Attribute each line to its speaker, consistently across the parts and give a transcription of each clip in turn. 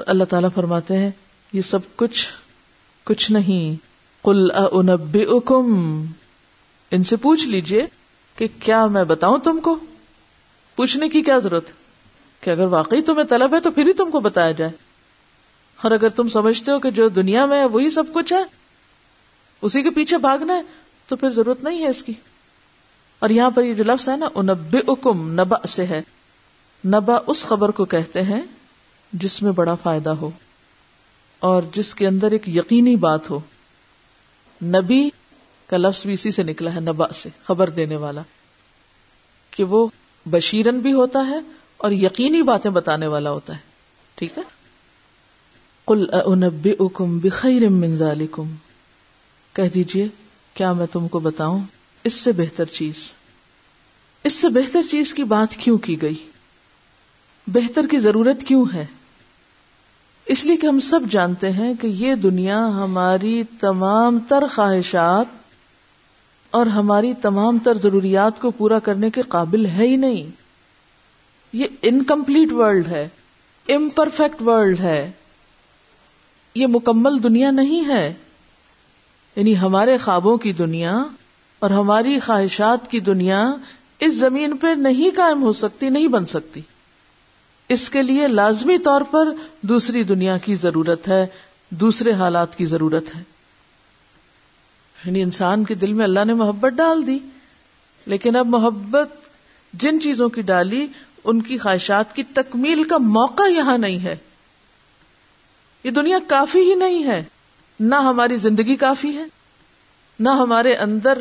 Speaker 1: تو اللہ تعالیٰ فرماتے ہیں، یہ سب کچھ کچھ نہیں۔ کل انبئکم ان سے پوچھ لیجیے کہ کیا میں بتاؤں تم کو؟ پوچھنے کی کیا ضرورت؟ کہ اگر واقعی تمہیں طلب ہے تو پھر ہی تم کو بتایا جائے۔ اور اگر تم سمجھتے ہو کہ جو دنیا میں ہے، وہی سب کچھ ہے، اسی کے پیچھے بھاگنا ہے، تو پھر ضرورت نہیں ہے اس کی۔ اور یہاں پر یہ جو لفظ ہے نا انب اکم نبا سے ہے۔ نبا اس خبر کو کہتے ہیں جس میں بڑا فائدہ ہو اور جس کے اندر ایک یقینی بات ہو۔ نبی کا لفظ بھی اسی سے نکلا ہے نبا سے، خبر دینے والا۔ کہ وہ بشیرن بھی ہوتا ہے اور یقینی باتیں بتانے والا ہوتا ہے۔ ٹھیک ہے؟ کل انب اکم بخیر ذالکم کہہ دیجیے، کیا میں تم کو بتاؤں؟ اس سے بہتر چیز۔ اس سے بہتر چیز کی بات کیوں کی گئی؟ بہتر کی ضرورت کیوں ہے؟ اس لیے کہ ہم سب جانتے ہیں کہ یہ دنیا ہماری تمام تر خواہشات اور ہماری تمام تر ضروریات کو پورا کرنے کے قابل ہے ہی نہیں۔ یہ انکمپلیٹ ورلڈ ہے امپرفیکٹ ورلڈ ہے۔ یہ مکمل دنیا نہیں ہے۔ یعنی ہمارے خوابوں کی دنیا اور ہماری خواہشات کی دنیا اس زمین پہ نہیں قائم ہو سکتی، نہیں بن سکتی۔ اس کے لیے لازمی طور پر دوسری دنیا کی ضرورت ہے، دوسرے حالات کی ضرورت ہے۔ یعنی انسان کے دل میں اللہ نے محبت ڈال دی، لیکن اب محبت جن چیزوں کی ڈالی، ان کی خواہشات کی تکمیل کا موقع یہاں نہیں ہے۔ یہ دنیا کافی ہی نہیں ہے۔ نہ ہماری زندگی کافی ہے، نہ ہمارے اندر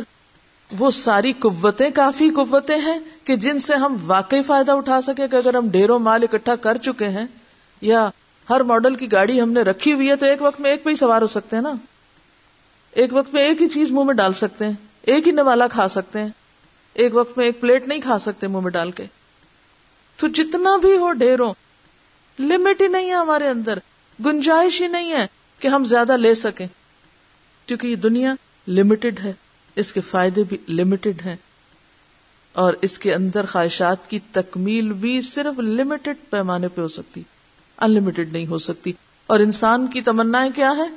Speaker 1: وہ ساری قوتیں کافی قوتیں ہیں۔ کہ جن سے ہم واقعی فائدہ اٹھا سکے کہ اگر ہم ڈھیروں مال اکٹھا کر چکے ہیں یا ہر ماڈل کی گاڑی ہم نے رکھی ہوئی ہے تو ایک وقت میں ایک پہ ہی سوار ہو سکتے ہیں نا؟ ایک وقت میں ایک ہی چیز منہ میں ڈال سکتے ہیں، ایک ہی نوالا کھا سکتے ہیں، ایک وقت میں ایک پلیٹ نہیں کھا سکتے منہ میں ڈال کے۔ تو جتنا بھی ہو ڈھیروں، لمٹ ہی نہیں ہے ہمارے اندر، گنجائش ہی نہیں ہے کہ ہم زیادہ لے سکیں۔ کیونکہ یہ دنیا لمیٹڈ ہے، اس کے فائدے بھی لمیٹڈ ہیں۔ اور اس کے اندر خواہشات کی تکمیل بھی صرف لمیٹڈ پیمانے پہ ہو سکتی ان لمیٹڈ نہیں ہو سکتی۔ اور انسان کی تمنا کیا ہے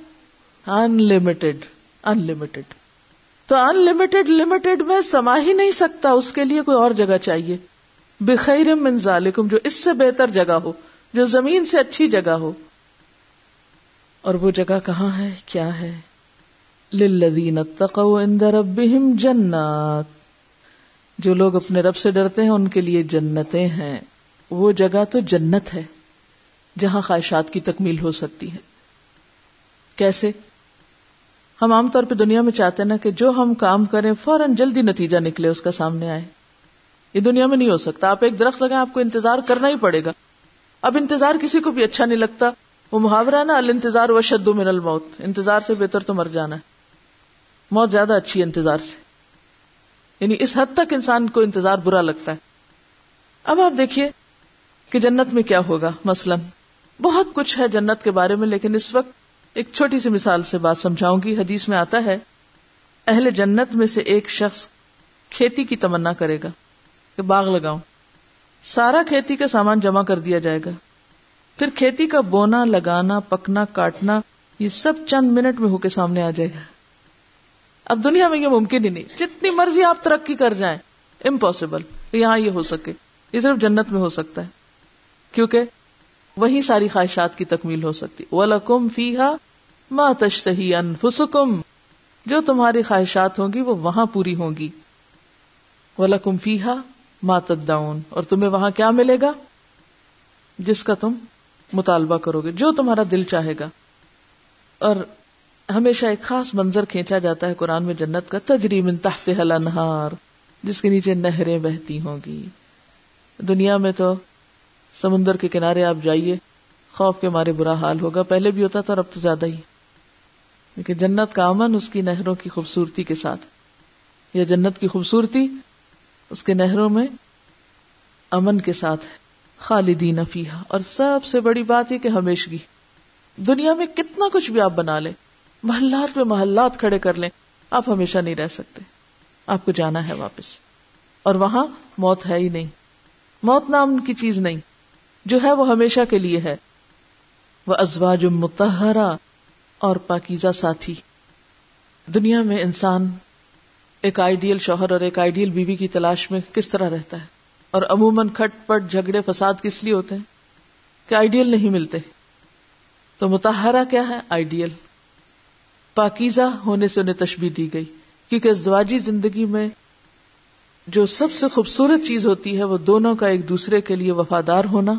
Speaker 1: ان لمیٹڈ ان لمیٹڈ تو ان لمیٹڈ لمیٹڈ میں سما ہی نہیں سکتا، اس کے لیے کوئی اور جگہ چاہیے۔ بخیر من ذالکم، جو اس سے بہتر جگہ ہو، جو زمین سے اچھی جگہ ہو۔ اور وہ جگہ کہاں ہے؟ کیا ہے؟ للذین اتقوا عند ربهم جنات۔ جو لوگ اپنے رب سے ڈرتے ہیں، ان کے لیے جنتیں ہیں۔ وہ جگہ تو جنت ہے، جہاں خواہشات کی تکمیل ہو سکتی ہے۔ کیسے؟ ہم عام طور پہ دنیا میں چاہتے ہیں نا کہ جو ہم کام کریں، فوراً جلدی نتیجہ نکلے، اس کا سامنے آئے۔ یہ دنیا میں نہیں ہو سکتا۔ آپ ایک درخت لگائیں، آپ کو انتظار کرنا ہی پڑے گا۔ اب انتظار کسی کو بھی اچھا نہیں لگتا۔ وہ محاورہ نا، الانتظار و شد من الموت۔ انتظار سے بہتر تو مر جانا ہے۔ موت زیادہ اچھی ہے انتظار سے۔ یعنی اس حد تک انسان کو انتظار برا لگتا ہے۔ اب آپ دیکھیے کہ جنت میں کیا ہوگا۔ مثلا بہت کچھ ہے جنت کے بارے میں، لیکن اس وقت ایک چھوٹی سی مثال سے بات سمجھاؤں گی۔ حدیث میں آتا ہے، اہل جنت میں سے ایک شخص کھیتی کی تمنا کرے گا کہ باغ لگاؤں۔ سارا کھیتی کا سامان جمع کر دیا جائے گا۔ پھر کھیتی کا بونا، لگانا، پکنا، کاٹنا، یہ سب چند منٹ میں ہو کے سامنے آ جائے گا۔ اب دنیا میں یہ ممکن ہی نہیں۔ جتنی مرضی آپ ترقی کر جائیں امپاسبل یہاں یہ ہو سکے۔ یہ صرف جنت میں ہو سکتا ہے۔ کیونکہ وہی ساری خواہشات کی تکمیل ہو سکتی۔ وَلَكُمْ فِيهَا مَا تَشْتَهِي أَنفُسُكُمْ۔ جو تمہاری خواہشات ہوں گی، وہ وہاں پوری ہوں گی۔ وَلَكُمْ فِيهَا مَا تَدَّعُونَ۔ اور تمہیں وہاں کیا ملے گا؟ جس کا تم مطالبہ کرو گے، جو تمہارا دل چاہے گا۔ اور ہمیشہ ایک خاص منظر کھینچا جاتا ہے قرآن میں جنت کا تجریم تحت انہار جس کے نیچے نہریں بہتی ہوں گی۔ دنیا میں تو سمندر کے کنارے آپ جائیے، خوف کے مارے برا حال ہوگا، پہلے بھی ہوتا تھا اور اب تو زیادہ ہی۔ لیکن جنت کا امن اس کی نہروں کی خوبصورتی کے ساتھ۔ یا جنت کی خوبصورتی اس کے نہروں میں امن کے ساتھ ہے۔ خالدین فیحا اور سب سے بڑی بات یہ کہ ہمیشگی۔ دنیا میں کتنا کچھ بھی آپ بنا لیں۔ محلات میں محلات کھڑے کر لیں، آپ ہمیشہ نہیں رہ سکتے۔ آپ کو جانا ہے واپس۔ اور وہاں موت ہے ہی نہیں۔ موت نام کی چیز نہیں۔ جو ہے وہ ہمیشہ کے لیے ہے۔ وہ ازواج متحرا اور پاکیزہ ساتھی۔ دنیا میں انسان ایک آئیڈیل شوہر اور ایک آئیڈیل بیوی کی تلاش میں کس طرح رہتا ہے؟ اور عموماً کھٹ پٹ جھگڑے فساد کس لیے ہوتے ہیں؟ کہ آئیڈیل نہیں ملتے۔ تو متحرہ کیا ہے؟ آئیڈیل۔ پاکیزہ ہونے سے انہیں تشبیح دی گئی، کیونکہ ازدواجی زندگی میں جو سب سے خوبصورت چیز ہوتی ہے، وہ دونوں کا ایک دوسرے کے لیے وفادار ہونا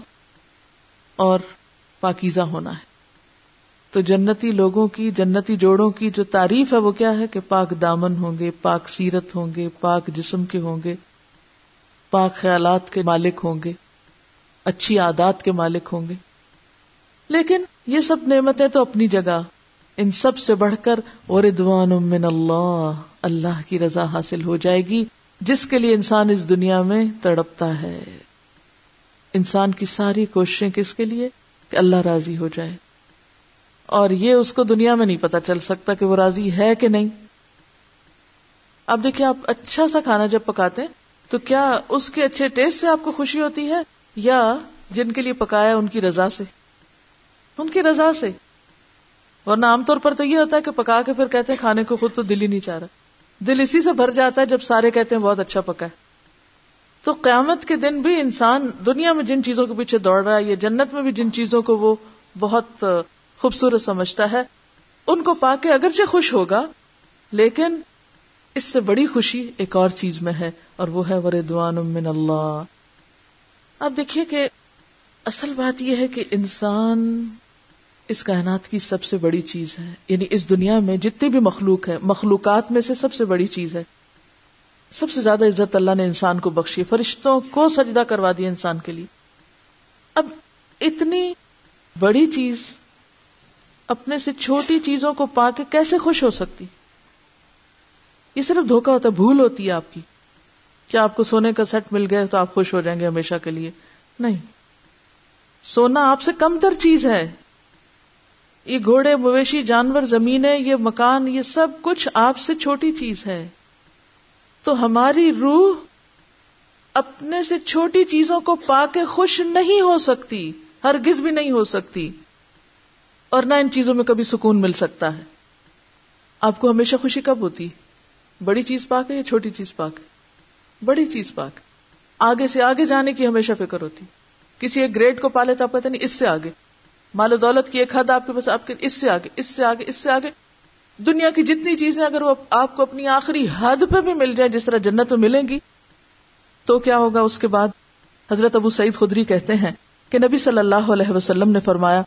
Speaker 1: اور پاکیزہ ہونا ہے۔ تو جنتی لوگوں کی، جنتی جوڑوں کی جو تعریف ہے، وہ کیا ہے کہ پاک دامن ہوں گے، پاک سیرت ہوں گے، پاک جسم کے ہوں گے، پاک خیالات کے مالک ہوں گے، اچھی عادات کے مالک ہوں گے۔ لیکن یہ سب نعمتیں تو اپنی جگہ ان سب سے بڑھ کر اور من اللہ اللہ کی رضا حاصل ہو جائے گی، جس کے لیے انسان اس دنیا میں تڑپتا ہے۔ انسان کی ساری کوششیں کس کے لیے؟ کہ اللہ راضی ہو جائے۔ اور یہ اس کو دنیا میں نہیں پتا چل سکتا کہ وہ راضی ہے کہ نہیں۔ اب دیکھیں آپ اچھا سا کھانا جب پکاتے ہیں، تو کیا اس کے اچھے ٹیسٹ سے آپ کو خوشی ہوتی ہے؟ یا جن کے لیے پکایا ان کی رضا سے۔ ان کی رضا سے۔ ورنہ عام طور پر تو یہ ہوتا ہے کہ پکا کے پھر کہتے ہیں کھانے کو خود تو دل ہی نہیں چاہ رہا۔ دل اسی سے بھر جاتا ہے جب سارے کہتے ہیں بہت اچھا پکا ہے۔ تو قیامت کے دن بھی انسان دنیا میں جن چیزوں کے پیچھے دوڑ رہا ہے یا جنت میں بھی جن چیزوں کو وہ بہت خوبصورت سمجھتا ہے، ان کو پا کے اگرچہ خوش ہوگا، لیکن اس سے بڑی خوشی ایک اور چیز میں ہے اور وہ ہے وردوان من اللہ۔ اب دیکھیے کہ اصل بات یہ ہے کہ انسان اس کائنات کی سب سے بڑی چیز ہے۔ یعنی اس دنیا میں جتنی بھی مخلوق ہے مخلوقات میں سے سب سے بڑی چیز ہے۔ سب سے زیادہ عزت اللہ نے انسان کو بخشی فرشتوں کو سجدہ کروا دیا انسان کے لیے۔ اب اتنی بڑی چیز اپنے سے چھوٹی چیزوں کو پا کے کیسے خوش ہو سکتی؟ یہ صرف دھوکا ہوتا ہے، بھول ہوتی ہے آپ کی۔ کیا آپ کو سونے کا سیٹ مل گیا تو آپ خوش ہو جائیں گے ہمیشہ کے لیے؟ نہیں۔ سونا آپ سے کم تر چیز ہے۔ یہ گھوڑے، مویشی جانور، زمینیں، یہ مکان، یہ سب کچھ آپ سے چھوٹی چیز ہے۔ تو ہماری روح اپنے سے چھوٹی چیزوں کو پا کے خوش نہیں ہو سکتی، ہرگز بھی نہیں ہو سکتی۔ اور نہ ان چیزوں میں کبھی سکون مل سکتا ہے۔ آپ کو ہمیشہ خوشی کب ہوتی؟ بڑی چیز پا کے یا چھوٹی چیز پا کے؟ بڑی چیز پا کے۔ آگے سے آگے جانے کی ہمیشہ فکر ہوتی۔ کسی ایک گریڈ کو پالے تو آپ کہتے نہیں، اس سے آگے۔ مال و دولت کی ایک حد آپ کے پاس، آپ کے اس سے آگے، اس سے آگے، اس سے آگے۔ دنیا کی جتنی چیزیں اگر وہ آپ کو اپنی آخری حد پہ بھی مل جائے جس طرح جنت میں ملیں گی، تو کیا ہوگا اس کے بعد؟ حضرت ابو سعید خدری کہتے ہیں کہ نبی صلی اللہ علیہ وسلم نے فرمایا،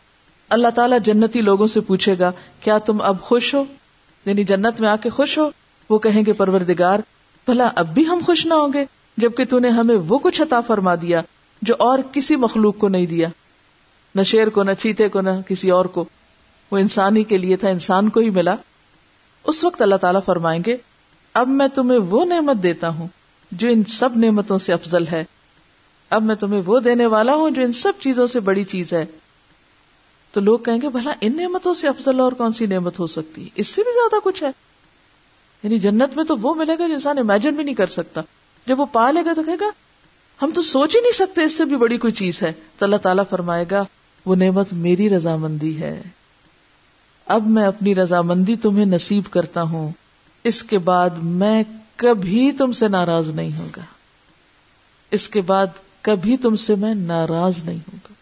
Speaker 1: اللہ تعالیٰ جنتی لوگوں سے پوچھے گا، کیا تم اب خوش ہو؟ یعنی جنت میں آ کے خوش ہو؟ وہ کہیں گے، پروردگار، بھلا اب بھی ہم خوش نہ ہوں گے، جبکہ تو نے ہمیں وہ کچھ عطا فرما دیا جو اور کسی مخلوق کو نہیں دیا۔ نہ شیر کو، نہ چیتے کو، نہ کسی اور کو۔ وہ انسان ہی کے لیے تھا، انسان کو ہی ملا۔ اس وقت اللہ تعالیٰ فرمائیں گے، اب میں تمہیں وہ نعمت دیتا ہوں جو ان سب نعمتوں سے افضل ہے۔ اب میں تمہیں وہ دینے والا ہوں جو ان سب چیزوں سے بڑی چیز ہے۔ تو لوگ کہیں گے، بھلا ان نعمتوں سے افضل اور کون سی نعمت ہو سکتی؟ ہے اس سے بھی زیادہ کچھ ہے۔ یعنی جنت میں تو وہ ملے گا جو انسان امیجن بھی نہیں کر سکتا۔ جب وہ پا لے گا تو کہے گا، ہم تو سوچ ہی نہیں سکتے اس سے بھی بڑی کوئی چیز ہے۔ تو اللہ تعالیٰ فرمائے گا وہ نعمت میری رضامندی ہے۔ اب میں اپنی رضامندی تمہیں نصیب کرتا ہوں۔ اس کے بعد میں کبھی تم سے ناراض نہیں ہوگا اس کے بعد کبھی تم سے میں ناراض نہیں ہوگا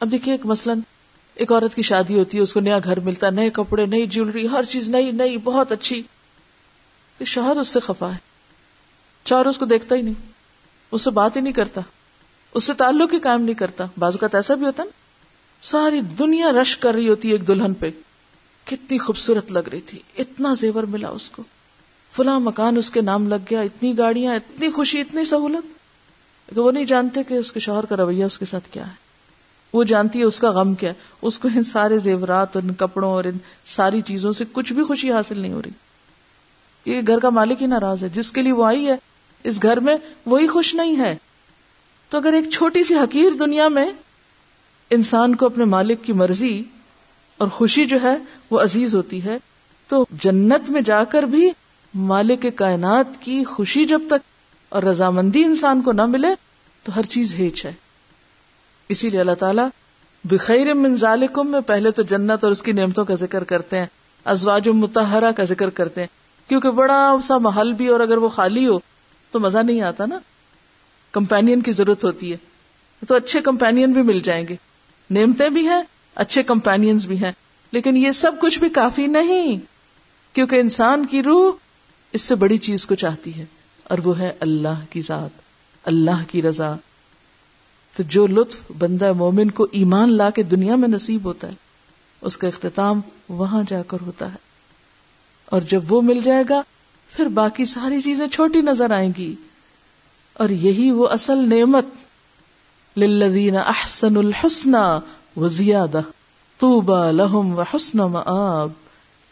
Speaker 1: اب دیکھیے ایک مثلاً ایک عورت کی شادی ہوتی ہے، اس کو نیا گھر ملتا نئے کپڑے، نئی جیولری ہر چیز نئی نئی، بہت اچھی۔ شوہر اس سے خفا ہے۔ چار اس کو دیکھتا ہی نہیں، اس سے بات ہی نہیں کرتا۔ اس سے تعلق ہی قائم نہیں کرتا۔ بازو کا ایسا بھی ہوتا نا، ساری دنیا رش کر رہی ہوتی ایک دلہن پہ۔ کتنی خوبصورت لگ رہی تھی۔ اتنا زیور ملا اس کو۔ فلاں مکان اس کے نام لگ گیا۔ اتنی گاڑیاں، اتنی خوشی، اتنی سہولت۔ وہ نہیں جانتے کہ اس کے شوہر کا رویہ اس کے ساتھ کیا ہے۔ وہ جانتی ہے اس کا غم کیا اس کو ان سارے زیورات، ان کپڑوں اور ان ساری چیزوں سے کچھ بھی خوشی حاصل نہیں ہو رہی۔ یہ گھر کا مالک ہی ناراض ہے۔ جس کے لیے وہ آئی ہے، اس گھر میں وہی خوش نہیں ہے۔ تو اگر ایک چھوٹی سی حقیر دنیا میں انسان کو اپنے مالک کی مرضی اور خوشی جو ہے وہ عزیز ہوتی ہے، تو جنت میں جا کر بھی مالک کائنات کی خوشی جب تک اور رضامندی انسان کو نہ ملے، تو ہر چیز ہیچ ہے۔ اسی لیے اللہ تعالیٰ بخیر من ذالکم میں پہلے تو جنت اور اس کی نعمتوں کا ذکر کرتے ہیں، ازواج متحرہ کا ذکر کرتے ہیں۔ کیونکہ بڑا سا محل بھی اور اگر وہ خالی ہو، تو مزہ نہیں آتا نا۔ کمپینین کی ضرورت ہوتی ہے۔ تو اچھے کمپینین بھی مل جائیں گے۔ نعمتیں بھی ہیں، اچھے کمپینئنس بھی ہیں۔ لیکن یہ سب کچھ بھی کافی نہیں، کیونکہ انسان کی روح اس سے بڑی چیز کو چاہتی ہے، اور وہ ہے اللہ کی ذات، اللہ کی رضا۔ تو جو لطف بندہ مومن کو ایمان لا کے دنیا میں نصیب ہوتا ہے، اس کا اختتام وہاں جا کر ہوتا ہے۔ اور جب وہ مل جائے گا، پھر باقی ساری چیزیں چھوٹی نظر آئیں گی۔ اور یہی وہ اصل نعمت، للذین احسن الحسن و زیادہ طوبى لهم وحسن مآب۔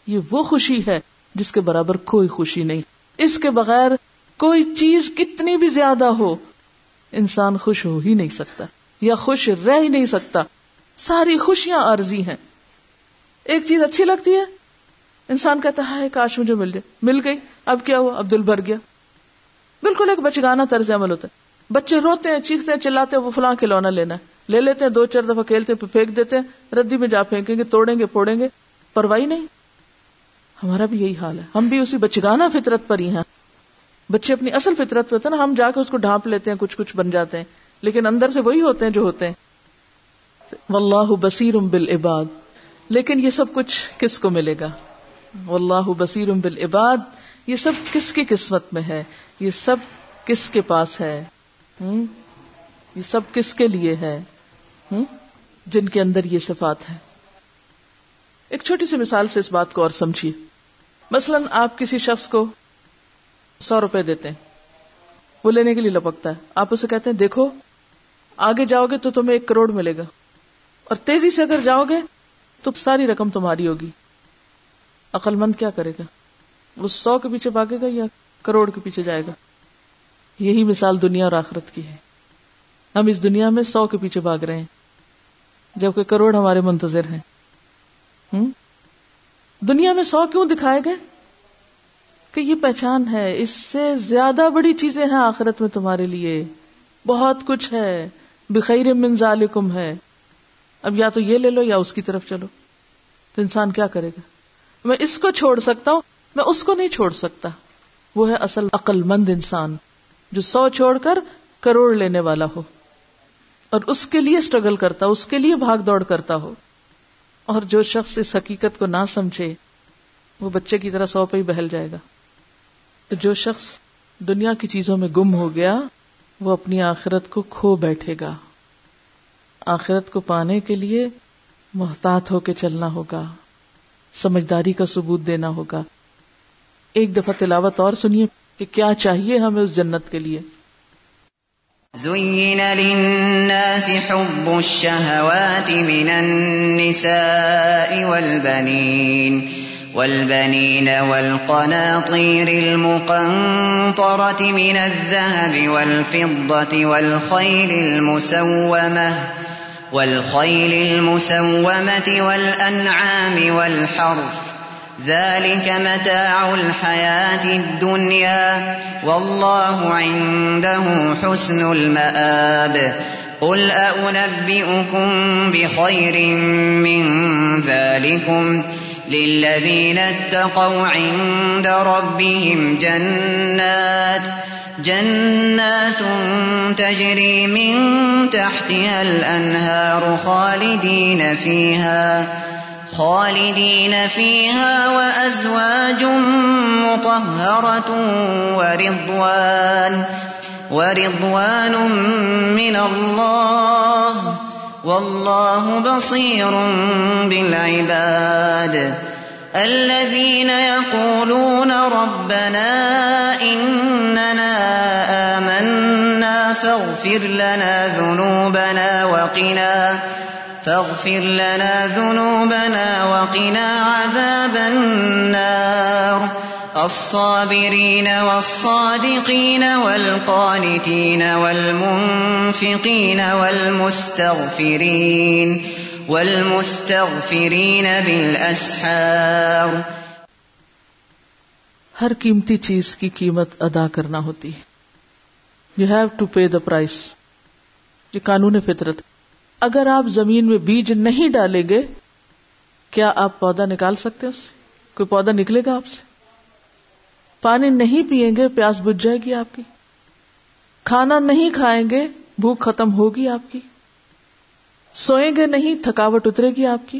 Speaker 1: یہ وہ خوشی ہے جس کے برابر کوئی خوشی نہیں۔ اس کے بغیر کوئی چیز کتنی بھی زیادہ ہو، انسان خوش ہو ہی نہیں سکتا، یا خوش رہ ہی نہیں سکتا۔ ساری خوشیاں عارضی ہیں۔ ایک چیز اچھی لگتی ہے، انسان کہتا ہے کاش مجھے مل جائے۔ مل گئی، اب کیا ہوا؟ اب دل بھر گیا۔ بالکل ایک بچگانا طرز عمل ہوتا ہے۔ بچے روتے ہیں، چیختے ہیں، چلاتے ہیں، وہ فلاں کھلونا لینا ہے۔ لے لیتے ہیں، دو چار دفعہ کھیلتے ہیں، پھر پھینک دیتے ہیں۔ ردی میں جا پھینکیں گے، توڑیں گے، پھوڑیں گے۔ پرواہی نہیں۔ ہمارا بھی یہی حال ہے۔ ہم بھی اسی بچگانا فطرت پر ہی ہیں۔ بچے اپنی اصل فطرت پہ ہوتے ہیں نا، ہم جا کے اس کو ڈھانپ لیتے ہیں، کچھ کچھ بن جاتے ہیں۔ لیکن اندر سے وہی ہوتے ہیں جو ہوتے ہیں۔ واللہ بصیر بالعباد۔ لیکن یہ سب کچھ کس کو ملے گا؟ واللہ بصیر بالعباد۔ یہ سب کس کی قسمت میں ہے؟ یہ سب کس کے پاس ہے؟ یہ سب کس کے لیے ہے؟ جن کے اندر یہ صفات ہے ایک چھوٹی سی مثال سے اس بات کو اور سمجھیے۔ مثلا آپ کسی شخص کو سو روپے دیتے ہیں۔ وہ لینے کے لیے لپکتا ہے۔ آپ اسے کہتے ہیں، دیکھو، آگے جاؤ گے تو تمہیں ایک کروڑ ملے گا۔ اور تیزی سے اگر جاؤ گے تو ساری رقم تمہاری ہوگی۔ عقل مند کیا کرے گا؟ وہ سو کے پیچھے بھاگے گا یا کروڑ کے پیچھے جائے گا۔ یہی مثال دنیا اور آخرت کی ہے۔ ہم اس دنیا میں سو کے پیچھے بھاگ رہے ہیں، جبکہ کروڑ ہمارے منتظر ہیں۔ دنیا میں سو کیوں دکھائے گئے؟ کہ یہ پہچان ہے، اس سے زیادہ بڑی چیزیں ہیں آخرت میں تمہارے لیے۔ بہت کچھ ہے، بخیر من ذالکم ہے۔ اب یا تو یہ لے لو یا اس کی طرف چلو۔ تو انسان کیا کرے گا؟ میں اس کو چھوڑ سکتا ہوں، میں اس کو نہیں چھوڑ سکتا۔ وہ ہے اصل عقل مند انسان جو سو چھوڑ کر کروڑ لینے والا ہو اور اس کے لیے اسٹرگل کرتا اس کے لیے بھاگ دوڑ کرتا ہو۔ اور جو شخص اس حقیقت کو نہ سمجھے، وہ بچے کی طرح سو پہ ہی بہل جائے گا۔ تو جو شخص دنیا کی چیزوں میں گم ہو گیا، وہ اپنی آخرت کو کھو بیٹھے گا۔ آخرت کو پانے کے لیے محتاط ہو کے چلنا ہوگا، سمجھداری کا ثبوت دینا ہوگا۔ ایک دفعہ تلاوت اور سنیے کہ کیا چاہیے ہمیں اس جنت کے لیے۔
Speaker 2: زين للناس حب الشهوات من النساء والبنين والبنين والقناطير المقنطرة من الذهب والفضة والخيل المسومة والخيل المسومة والأنعام والحرف ذلك متاع الحياة الدنيا والله عنده حسن المآب قل أنبئكم بخير من ذلكم للذين اتقوا عند ربهم جنات جنات تجري من تحتها الأنهار خالدين فيها خالدين فيها وأزواج مطهرة ورضوان ورضوان من الله والله بصير بالعباد. الذين يقولون ربنا إننا آمنا فاغفر لنا ذنوبنا وقنا فاغفر لنا ذنوبنا وقنا عذاب النار. الصابرين والصادقين والقانتين والمنفقين والمستغفرين والمستغفرين بالأسحار.
Speaker 1: ہر قیمتی چیز کی قیمت ادا کرنا ہوتی ہے. You have to pay the price یہ قانون فطرت ہے. اگر آپ زمین میں بیج نہیں ڈالیں گے، کیا آپ پودا نکال سکتے اس سے؟ کوئی پودا نکلے گا آپ سے؟ پانی نہیں پیئیں گے، پیاس بجھ جائے گی آپ کی۔ کھانا نہیں کھائیں گے، بھوک ختم ہوگی آپ کی۔ سوئیں گے نہیں، تھکاوٹ اترے گی آپ کی۔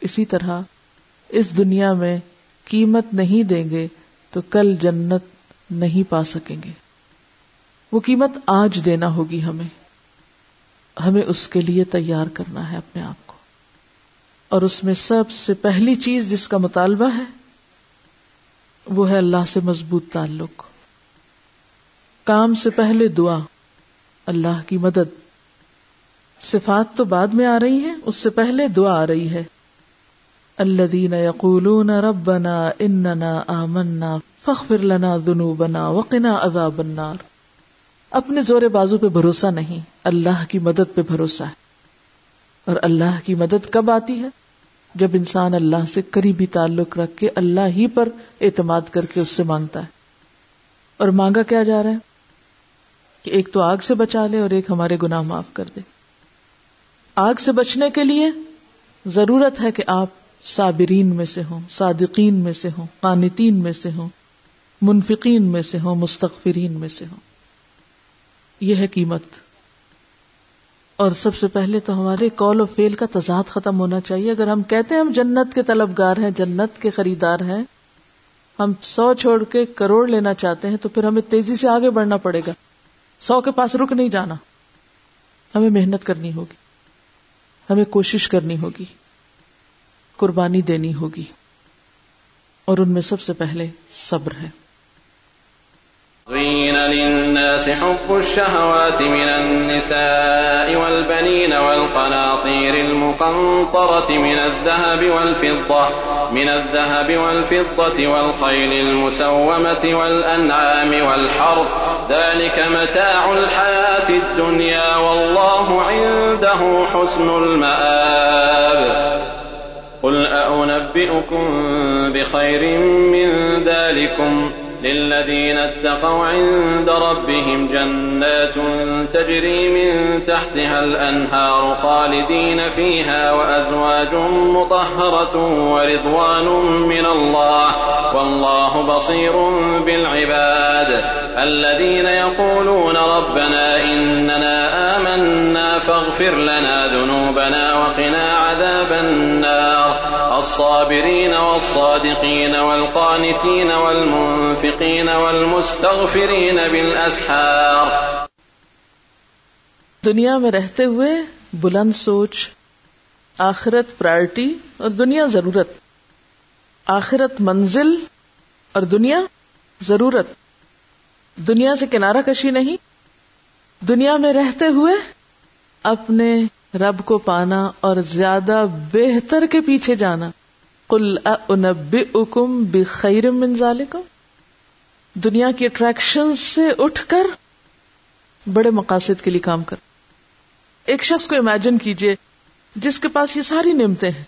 Speaker 1: اسی طرح، اس دنیا میں قیمت نہیں دیں گے تو کل جنت نہیں پا سکیں گے۔ وہ قیمت آج دینا ہوگی ہمیں۔ ہمیں اس کے لیے تیار کرنا ہے اپنے آپ کو۔ اور اس میں سب سے پہلی چیز جس کا مطالبہ ہے، وہ ہے اللہ سے مضبوط تعلق۔ کام سے پہلے دعا، اللہ کی مدد۔ صفات تو بعد میں آ رہی ہیں، اس سے پہلے دعا آ رہی ہے۔ الذين يقولون ربنا اننا آمنا، فاغفر لنا ذنوبنا وقنا عذاب النار۔ اپنے زور بازو پہ بھروسہ نہیں، اللہ کی مدد پہ بھروسہ ہے۔ اور اللہ کی مدد کب آتی ہے؟ جب انسان اللہ سے قریبی تعلق رکھ کے اللہ ہی پر اعتماد کر کے اس سے مانگتا ہے۔ اور مانگا کیا جا رہا ہے؟ کہ ایک تو آگ سے بچا لے اور ایک ہمارے گناہ معاف کر دے۔ آگ سے بچنے کے لیے ضرورت ہے کہ آپ صابرین میں سے ہوں، صادقین میں سے ہوں، قانتین میں سے ہوں، منفقین میں سے ہوں مستقفرین میں سے ہوں۔ یہ ہے قیمت۔ اور سب سے پہلے تو ہمارے کال و فیل کا تضاد ختم ہونا چاہیے۔ اگر ہم کہتے ہیں ہم جنت کے طلبگار ہیں، جنت کے خریدار ہیں، ہم سو چھوڑ کے کروڑ لینا چاہتے ہیں تو پھر ہمیں تیزی سے آگے بڑھنا پڑے گا۔ سو کے پاس رک نہیں جانا۔ ہمیں محنت کرنی ہوگی۔ ہمیں کوشش کرنی ہوگی۔ قربانی دینی ہوگی۔ اور ان میں سب سے پہلے صبر ہے۔
Speaker 3: زين للناس حب الشهوات من النساء والبنين والقناطير المقنطرة من الذهب والفضة من الذهب والفضة والخيل المسومة والأنعام والحرث ذلك متاع الحياة الدنيا والله عنده حسن المآب قل أأنبئكم بخير من ذلكم للذين اتقوا عند ربهم جنات تجري من تحتها الأنهار خالدين فيها وأزواج مطهرة ورضوان من الله والله بصير بالعباد الذين يقولون ربنا إننا آمنا فاغفر لنا ذنوبنا وقنا عذاب النار الصابرين والصادقين والقانتين والمنفقين والمستغفرين بالأسحار.
Speaker 1: دنیا میں رہتے ہوئے بلند سوچ، آخرت پرائرٹی اور دنیا ضرورت. آخرت منزل اور دنیا ضرورت. دنیا سے کنارہ کشی نہیں، دنیا میں رہتے ہوئے اپنے رب کو پانا اور زیادہ بہتر کے پیچھے جانا۔ کل انبئکم بخیر من ذالکم دنیا کی اٹریکشن سے اٹھ کر بڑے مقاصد کے لیے کام کر۔ ایک شخص کو امیجن کیجیے جس کے پاس یہ ساری نعمتیں ہیں۔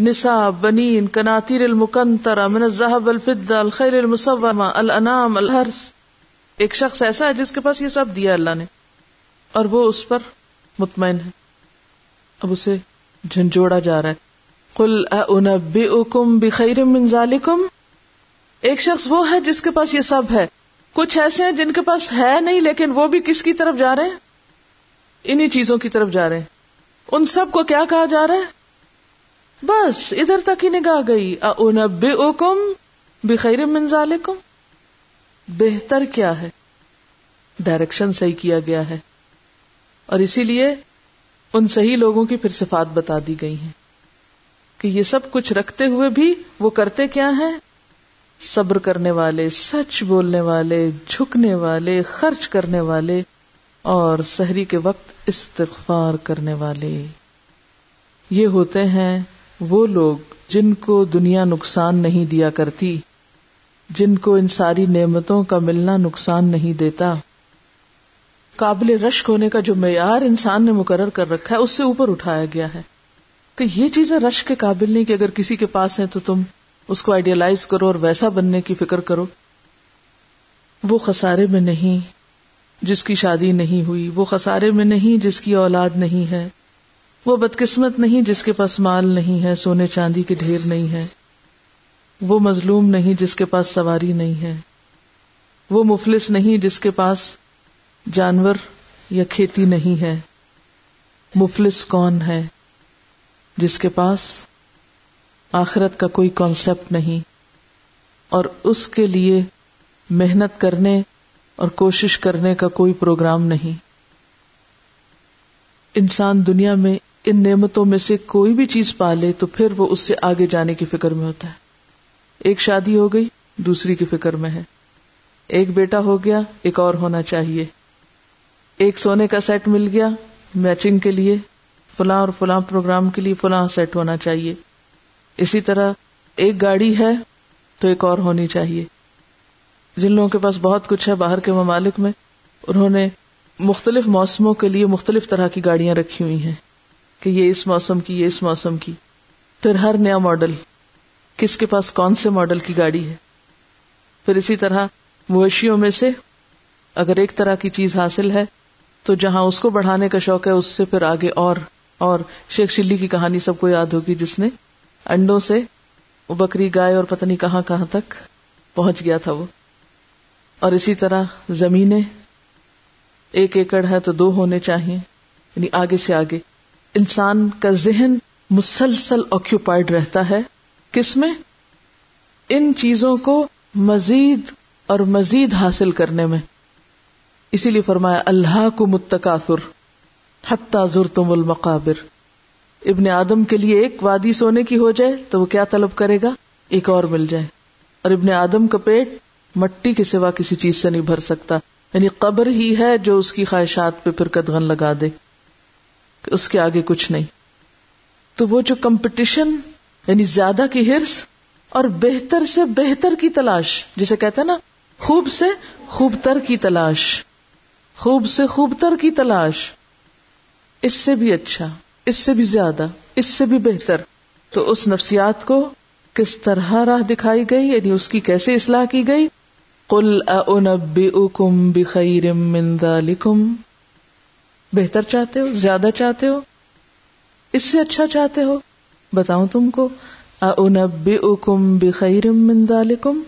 Speaker 1: نسا بنین، کناتیر المکنتر من الذهب الفضة الخير المصومة الانام الحرس ایک شخص ایسا ہے جس کے پاس یہ سب دیا اللہ نے اور وہ اس پر مطمئن ہے۔ اب اسے جھنجھوڑا جا رہا ہے۔ کل انبئکم بخیر من ذالکم ایک شخص وہ ہے جس کے پاس یہ سب ہے۔ کچھ ایسے ہیں جن کے پاس ہے نہیں، لیکن وہ بھی کس کی طرف جا رہے ہیں؟ انہی چیزوں کی طرف جا رہے ہیں۔ ان سب کو کیا کہا جا رہا ہے؟ بس، ادھر تک ہی نگاہ گئی۔ انبئکم بخیر من ذالکم بہتر کیا ہے؟ ڈائریکشن صحیح کیا گیا ہے۔ اور اسی لیے ان صحیح لوگوں کی پھر صفات بتا دی گئی ہیں۔ کہ یہ سب کچھ رکھتے ہوئے بھی وہ کرتے کیا ہیں؟ صبر کرنے والے، سچ بولنے والے، جھکنے والے، خرچ کرنے والے، اور سحری کے وقت استغفار کرنے والے۔ یہ ہوتے ہیں وہ لوگ جن کو دنیا نقصان نہیں دیا کرتی، جن کو ان ساری نعمتوں کا ملنا نقصان نہیں دیتا۔ قابل رشک ہونے کا جو معیار انسان نے مقرر کر رکھا ہے، اس سے اوپر اٹھایا گیا ہے۔ کہ یہ چیزیں رشک کے قابل نہیں کہ اگر کسی کے پاس ہے تو تم اس کو آئیڈیالائز کرو اور ویسا بننے کی فکر کرو۔ وہ خسارے میں نہیں جس کی شادی نہیں ہوئی، وہ خسارے میں نہیں جس کی اولاد نہیں ہے۔ وہ بدقسمت نہیں جس کے پاس مال نہیں ہے، سونے چاندی کے ڈھیر نہیں ہے۔ وہ مظلوم نہیں جس کے پاس سواری نہیں ہے۔ وہ مفلس نہیں جس کے پاس جانور یا کھیتی نہیں ہے۔ مفلس کون ہے؟ جس کے پاس آخرت کا کوئی کانسیپٹ نہیں۔ اور اس کے لیے محنت کرنے اور کوشش کرنے کا کوئی پروگرام نہیں۔ انسان دنیا میں ان نعمتوں میں سے کوئی بھی چیز پا لے تو پھر وہ اس سے آگے جانے کی فکر میں ہوتا ہے۔ ایک شادی ہو گئی، دوسری کی فکر میں ہے۔ ایک بیٹا ہو گیا، ایک اور ہونا چاہیے۔ ایک سونے کا سیٹ مل گیا میچنگ کے لیے فلاں اور فلاں پروگرام کے لیے فلاں سیٹ ہونا چاہیے اسی طرح ایک گاڑی ہے تو ایک اور ہونی چاہیے جن لوگوں کے پاس بہت کچھ ہے باہر کے ممالک میں انہوں نے مختلف موسموں کے لیے مختلف طرح کی گاڑیاں رکھی ہوئی ہیں کہ یہ اس موسم کی، یہ اس موسم کی۔ پھر ہر نیا ماڈل، کس کے پاس کون سے ماڈل کی گاڑی ہے؟ پھر اسی طرح مویشیوں میں سے اگر ایک طرح کی چیز حاصل ہے تو جہاں اس کو بڑھانے کا شوق ہے، اس سے پھر آگے اور اور شیخ شلی کی کہانی سب کو یاد ہوگی، جس نے انڈوں سے بکری گائے اور پتہ نہیں کہاں کہاں تک پہنچ گیا تھا وہ۔ اور اسی طرح زمینیں، ایک ایکڑ ہے تو دو ہونے چاہیے یعنی آگے سے آگے۔ انسان کا ذہن مسلسل آکوپائڈ رہتا ہے۔ کس میں؟ ان چیزوں کو مزید اور مزید حاصل کرنے میں۔ اسی لیے فرمایا اللہ کو متکاثر حتیٰ زر تم المقابر. ابن آدم کے لیے ایک وادی سونے کی ہو جائے تو وہ کیا طلب کرے گا؟ ایک اور مل جائے۔ اور ابن آدم کا پیٹ مٹی کے سوا کسی چیز سے نہیں بھر سکتا یعنی قبر ہی ہے جو اس کی خواہشات پہ پھر قدغن لگا دے، کہ اس کے آگے کچھ نہیں۔ تو وہ جو کمپٹیشن یعنی زیادہ کی ہرس اور بہتر سے بہتر کی تلاش، جسے کہتے ہیں نا، خوب سے خوب تر کی تلاش۔ خوب سے خوب تر کی تلاش۔ اس سے بھی اچھا اس سے بھی زیادہ، اس سے بھی بہتر۔ تو اس نفسیات کو کس طرح راہ دکھائی گئی؟ یعنی اس کی کیسے اصلاح کی گئی؟ کل اکم بخیر من ذالکم بہتر چاہتے ہو؟ زیادہ چاہتے ہو؟ اس سے اچھا چاہتے ہو؟ بتاؤں تم کو۔ اکم بخیر من ذالکم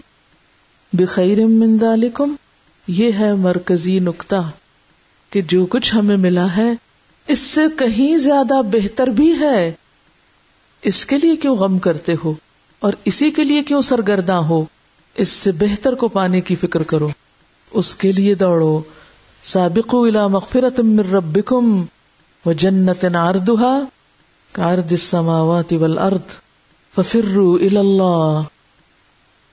Speaker 1: بخیر من ذالکم یہ ہے مرکزی نقطہ۔ کہ جو کچھ ہمیں ملا ہے، اس سے کہیں زیادہ بہتر بھی ہے۔ اس کے لیے کیوں غم کرتے ہو؟ اور اسی کے لیے کیوں سرگرداں ہو؟ اس سے بہتر کو پانے کی فکر کرو۔ اس کے لیے دوڑو۔ سابق مغفرت من ربکم و جنت ناردہ کارد السماوات والارض ففروا الى اللہ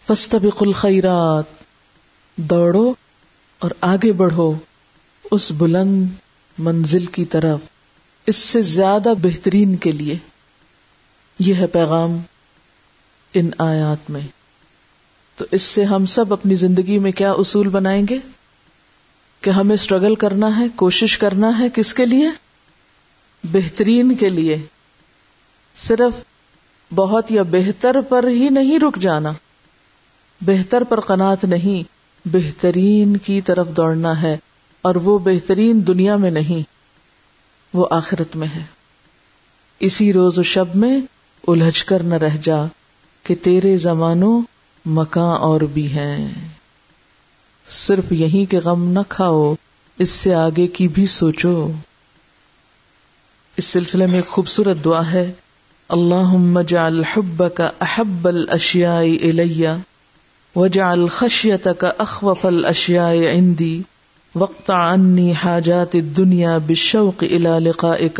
Speaker 1: فاستبقوا الخیرات۔ دوڑو اور آگے بڑھو۔ اس بلند منزل کی طرف، اس سے زیادہ بہترین کے لیے۔ یہ ہے پیغام ان آیات میں۔ تو اس سے ہم سب اپنی زندگی میں کیا اصول بنائیں گے؟ کہ ہمیں اسٹرگل کرنا ہے، کوشش کرنا ہے کس کے لیے؟ بہترین کے لیے۔ صرف بہت یا بہتر پر ہی نہیں رک جانا۔ بہتر پر قناط نہیں، بہترین کی طرف دوڑنا ہے۔ اور وہ بہترین دنیا میں نہیں، وہ آخرت میں ہے۔ اسی روز و شب میں الجھ کر نہ رہ جا کہ تیرے زمانوں مکان اور بھی ہیں۔ صرف یہیں کے غم نہ کھاؤ، اس سے آگے کی بھی سوچو۔ اس سلسلے میں ایک خوبصورت دعا ہے۔ اللہ جعل حبك احب الاشیاء الیہ، وجعل خشیتك اخوف الاشیاء عندی۔ وقت عني حاجات الدنيا بالشوق الى لقائك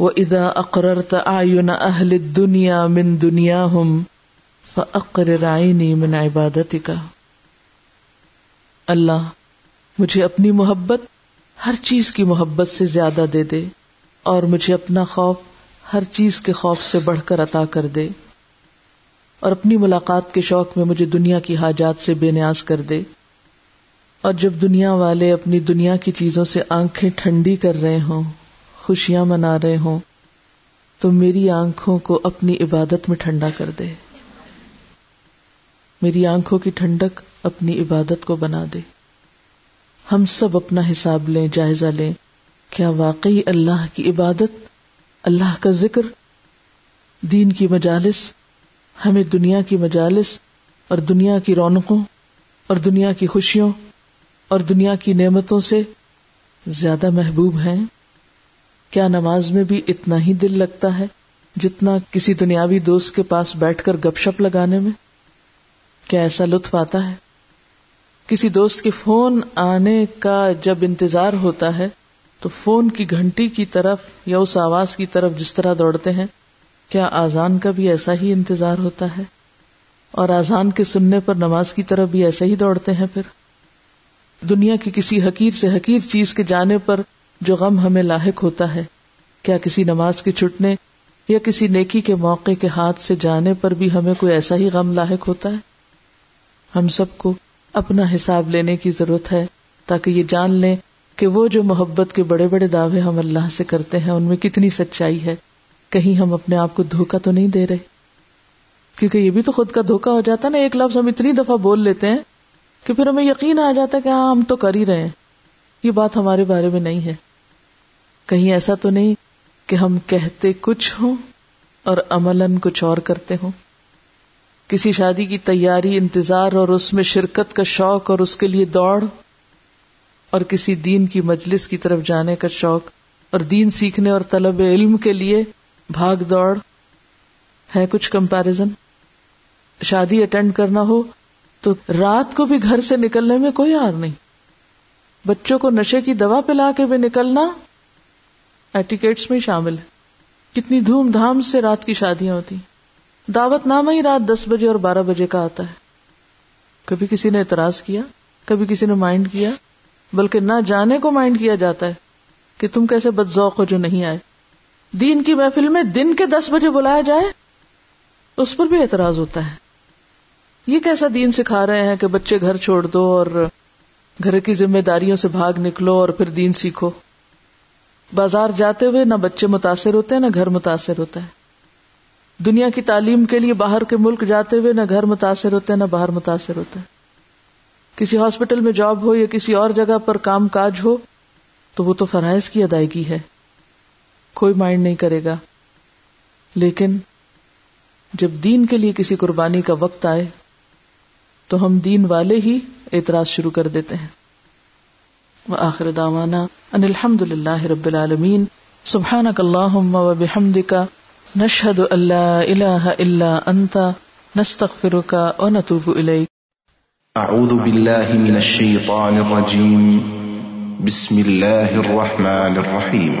Speaker 1: واذا اقررت اعين اهل الدنيا من دنياهم فاقرر عيني من عبادتك. اللہ، مجھے اپنی محبت ہر چیز کی محبت سے زیادہ دے دے، اور مجھے اپنا خوف ہر چیز کے خوف سے بڑھ کر عطا کر دے، اور اپنی ملاقات کے شوق میں مجھے دنیا کی حاجات سے بے نیاز کر دے۔ اور جب دنیا والے اپنی دنیا کی چیزوں سے آنکھیں ٹھنڈی کر رہے ہوں، خوشیاں منا رہے ہوں، تو میری آنکھوں کو اپنی عبادت میں ٹھنڈا کر دے۔ میری آنکھوں کی ٹھنڈک اپنی عبادت کو بنا دے۔ ہم سب اپنا حساب لیں، جائزہ لیں۔ کیا واقعی اللہ کی عبادت، اللہ کا ذکر، دین کی مجالس، ہمیں دنیا کی مجالس اور دنیا کی رونقوں اور دنیا کی خوشیوں اور دنیا کی نعمتوں سے زیادہ محبوب ہیں۔ کیا نماز میں بھی اتنا ہی دل لگتا ہے جتنا کسی دنیاوی دوست کے پاس بیٹھ کر گپ شپ لگانے میں؟ کیا ایسا لطف آتا ہے؟ کسی دوست کے فون آنے کا جب انتظار ہوتا ہے تو فون کی گھنٹی کی طرف یا اس آواز کی طرف جس طرح دوڑتے ہیں، کیا آزان کا بھی ایسا ہی انتظار ہوتا ہے؟ اور آزان کے سننے پر نماز کی طرف بھی ایسے ہی دوڑتے ہیں پھر؟ دنیا کی کسی حقیر سے حقیر چیز کے جانے پر جو غم ہمیں لاحق ہوتا ہے، کیا کسی نماز کے چھٹنے یا کسی نیکی کے موقع کے ہاتھ سے جانے پر بھی ہمیں کوئی ایسا ہی غم لاحق ہوتا ہے؟ ہم سب کو اپنا حساب لینے کی ضرورت ہے تاکہ یہ جان لیں کہ وہ جو محبت کے بڑے بڑے دعوے ہم اللہ سے کرتے ہیں، ان میں کتنی سچائی ہے۔ کہیں ہم اپنے آپ کو دھوکا تو نہیں دے رہے؟ کیونکہ یہ بھی تو خود کا دھوکا ہو جاتا نا، ایک لفظ ہم اتنی دفعہ بول لیتے ہیں کہ پھر ہمیں یقین آ جاتا ہے کہ ہاں ہم تو کر ہی رہے ہیں۔ یہ بات ہمارے بارے میں نہیں ہے۔ کہیں ایسا تو نہیں کہ ہم کہتے کچھ ہوں اور عملاً کچھ اور کرتے ہوں۔ کسی شادی کی تیاری، انتظار اور اس میں شرکت کا شوق اور اس کے لیے دوڑ اور کسی دین کی مجلس کی طرف جانے کا شوق اور دین سیکھنے اور طلب علم کے لیے بھاگ دوڑ، ہے کچھ کمپیرزن شادی اٹینڈ کرنا ہو تو رات کو بھی گھر سے نکلنے میں کوئی ہار نہیں۔ بچوں کو نشے کی دوا پلا کے بھی نکلنا ایٹیکیٹس میں شامل ہے۔ کتنی دھوم دھام سے رات کی شادیاں ہوتی۔ دعوت نامہ ہی رات دس بجے اور بارہ بجے کا آتا ہے۔ کبھی کسی نے اعتراض کیا، کبھی کسی نے مائنڈ کیا، بلکہ نہ جانے کو مائنڈ کیا جاتا ہے کہ تم کیسے بد ذوق ہو جو نہیں آئے۔ دین کی محفل میں دن کے دس بجے بلایا جائے، اس پر بھی اعتراض ہوتا ہے۔ یہ کیسا دین سکھا رہے ہیں کہ بچے گھر چھوڑ دو اور گھر کی ذمہ داریوں سے بھاگ نکلو اور پھر دین سیکھو؟ بازار جاتے ہوئے نہ بچے متاثر ہوتے ہیں، نہ گھر متاثر ہوتا ہے۔ دنیا کی تعلیم کے لیے باہر کے ملک جاتے ہوئے نہ گھر متاثر ہوتے ہیں، نہ باہر متاثر ہوتا ہے کسی ہاسپٹل میں جاب ہو یا کسی اور جگہ پر کام کاج ہو، تو وہ تو فرائض کی ادائیگی ہے۔ کوئی مائنڈ نہیں کرے گا۔ لیکن جب دین کے لیے کسی قربانی کا وقت آئے تو ہم دین والے ہی اعتراض شروع کر دیتے ہیں۔ وآخر دعوانا ان الحمد للہ رب العالمین۔ سبحانک اللہم و بحمدک۔ نشہد ان لا الہ الا انت۔ نستغفرک و نتوب الیک۔
Speaker 4: اعوذ باللہ من الشیطان الرجیم۔ بسم اللہ الرحمن الرحیم۔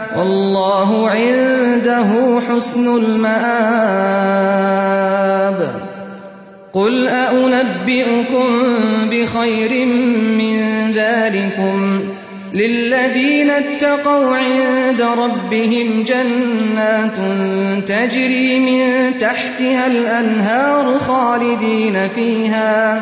Speaker 5: والله عنده حسن المآب. قل أنبئكم بخير من ذلكم. للذين اتقوا عند ربهم جنات تجري من تحتها الأنهار خالدين فيها.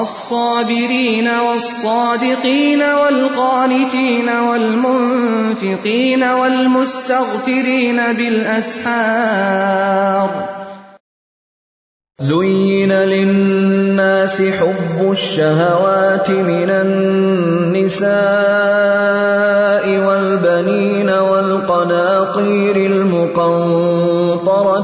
Speaker 5: الصابرين والصادقين والقانتين والمنفقين والمستغفرين بالأسحار.
Speaker 6: زين للناس حب الشهوات من النساء والبنين والقناطير المقنطرة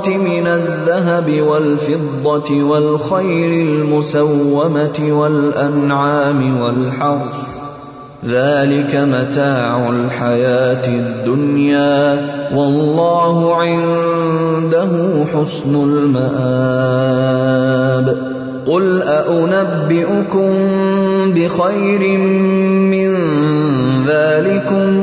Speaker 6: من الذهب والفضة والخير المسومة والأنعام والحرث. ذلك متاع الحياة الدنيا. والله عنده حسن المآب. قل أنبئكم بخير من ذلكم؟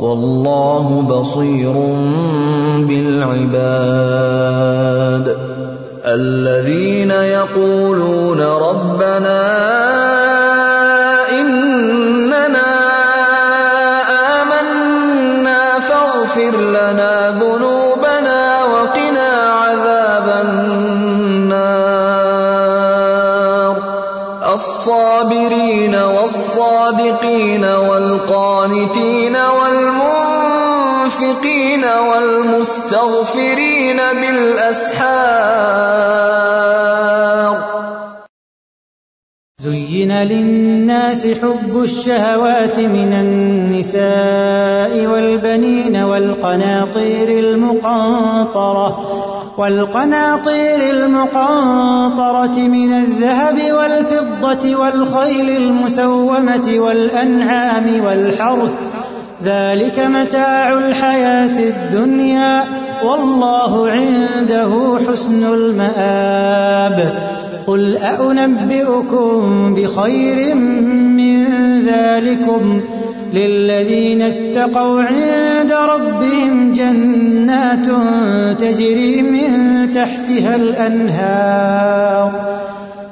Speaker 6: والله بصير بالعباد. الذين يقولون ربنا اننا امنا فاغفر لنا ذنوبنا وقنا عذاب النار. الصابرين والصادقين والقانتين والمستغفرين بالاسحار
Speaker 7: زين للناس حب الشهوات من النساء والبنين والقناطير المقنطرة والقناطير المقنطرة من الذهب والفضة والخيل المسومة والأنعام والحرث ذلك متاع الحياة الدنيا والله عنده حسن المآب قل أنبئكم بخير من ذلكم للذين اتقوا عند ربهم جنات تجري من تحتها الأنهار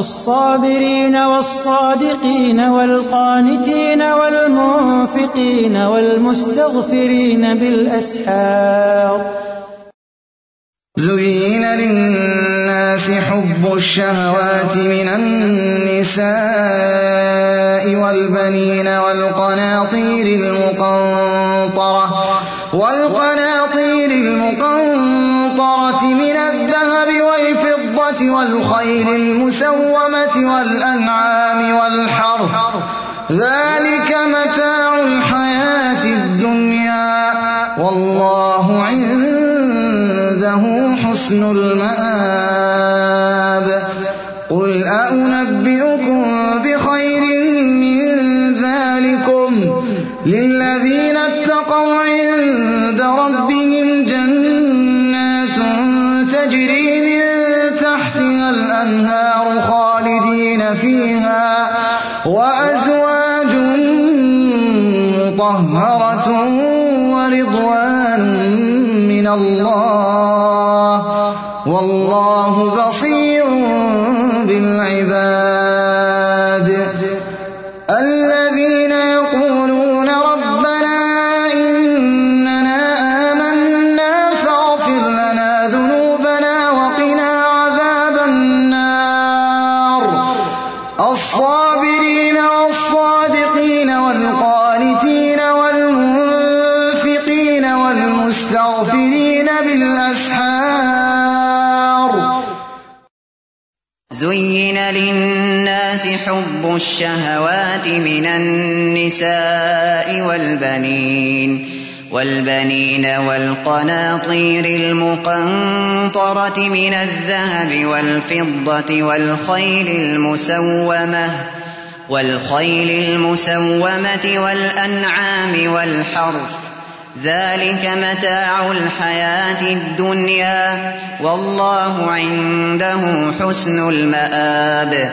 Speaker 7: الصابرين والصادقين والقانتين والمنفقين والمستغفرين بالأسحار
Speaker 8: زين للناس حب الشهوات من النساء والبنين والقناطير المقنطرة والقناطير والله بصير بالعباد.
Speaker 2: للناس حب الشهوات من النساء والبنين والبنين والقناطير المقنطرة من الذهب والفضة والخيل المسومة والخيل المسومة والأنعام والحرث ذلك متاع الحياة الدنيا والله عنده حسن المآب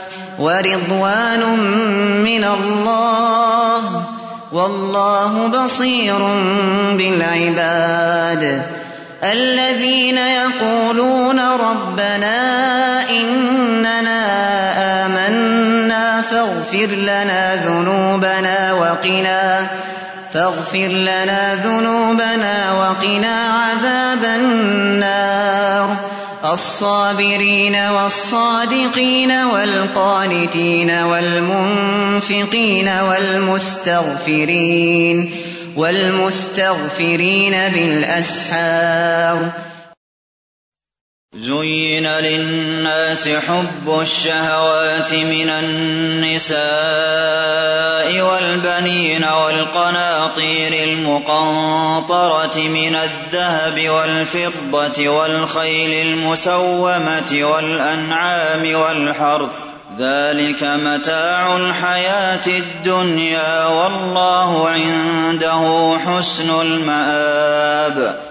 Speaker 2: ورضوان من الله والله بصير بالعباد. الذين يقولون ربنا إننا آمنا فاغفر لنا ذنوبنا وقنا فاغفر لنا ذنوبنا وقنا عذاب النار. الصابرين والصادقين والقانتين والمنفقين والمستغفرين والمستغفرين بالأسحار
Speaker 9: زين للناس حب الشهوات من النساء والبنين والقناطير المقنطرة من الذهب والفضة والخيل المسومة والأنعام والحرث ذلك متاع الحياة الدنيا والله عنده حسن المآب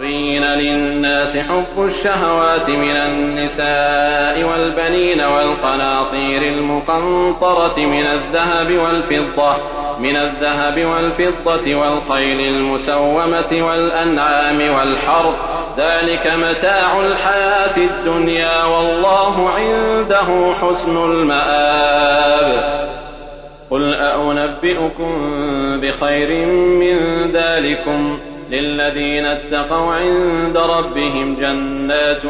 Speaker 3: زين للناس حب الشهوات من النساء والبنين والقناطير المقنطرة من الذهب والفضة، من الذهب والفضة والخيل المسومة والأنعام والحرث. ذلك متاع الحياة الدنيا والله عنده حسن المآب. قل أنبئكم بخير من ذلكم؟ للذين اتقوا عند ربهم جنات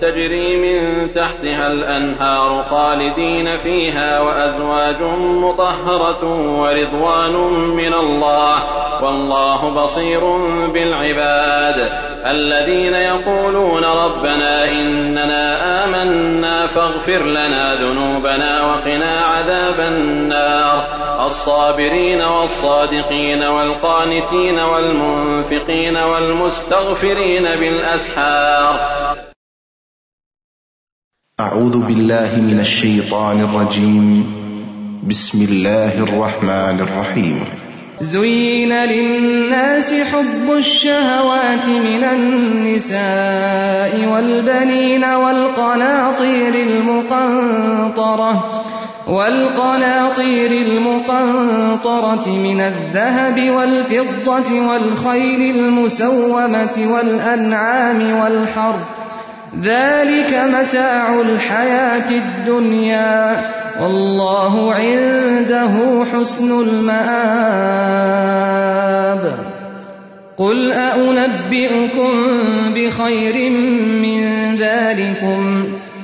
Speaker 3: تجري من تحتها الأنهار خالدين فيها وأزواج مطهرة ورضوان من الله والله بصير بالعباد الذين يقولون ربنا إننا آمنا فاغفر لنا ذنوبنا وقنا عذاب النار الصابرين والصادقين والقانتين والمنفقين والمستغفرين بالأسحار.
Speaker 4: أعوذ بالله من الشيطان الرجيم. بسم الله الرحمن الرحيم.
Speaker 5: زين للناس حب الشهوات من النساء والبنين والقناطير المقنطرة. والقناطير المقنطرة من الذهب والفضة والخيل المسومة والأنعام والحرث ذلك متاع الحياة الدنيا. والله عنده حسن المآب. قل أنبئكم بخير من ذلكم؟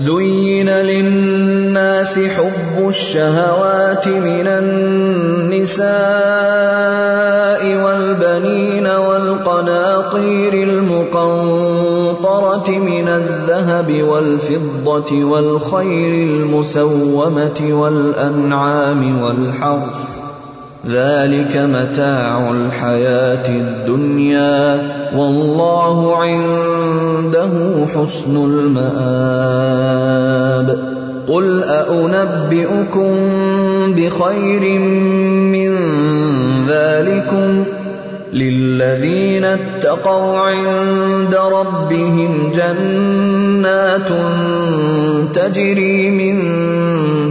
Speaker 6: زين للناس حب الشهوات من النساء والبنين والقناطير المقنطرة من الذهب والفضة والخير المسومة والأنعام والحرث ذلك متاع الحياة الدنيا والله عنده حسن المآب. قل أنبئكم بخير من ذلكم للذين اتقوا عند ربهم جنات تجري من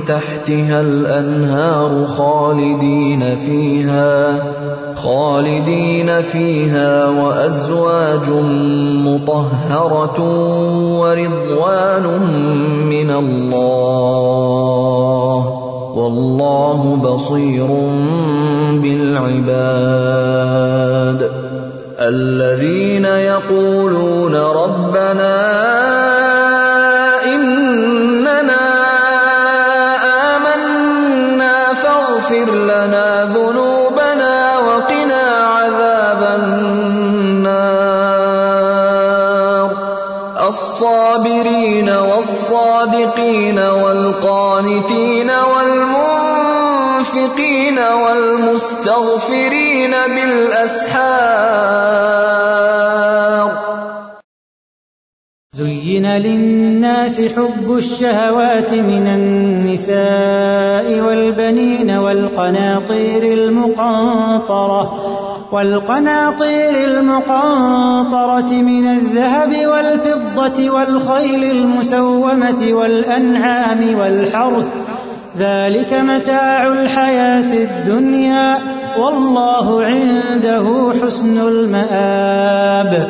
Speaker 6: تحتها الانهار خالدين فيها خالدين فيها وازواج مطهره ورضوان من الله والله بصير بالعباد الذين يقولون ربنا اننا امنا فاغفر لنا ذنوبنا الصابرين والصادقين والقانتين والمنفقين والمستغفرين بالاسحار
Speaker 7: زين للناس حب الشهوات من النساء والبنين والقناطير المقنطرة. والقناطير المقنطرة من الذهب والفضة والخيل المسومة والأنعام والحرث ذلك متاع الحياة الدنيا والله عنده حسن المآب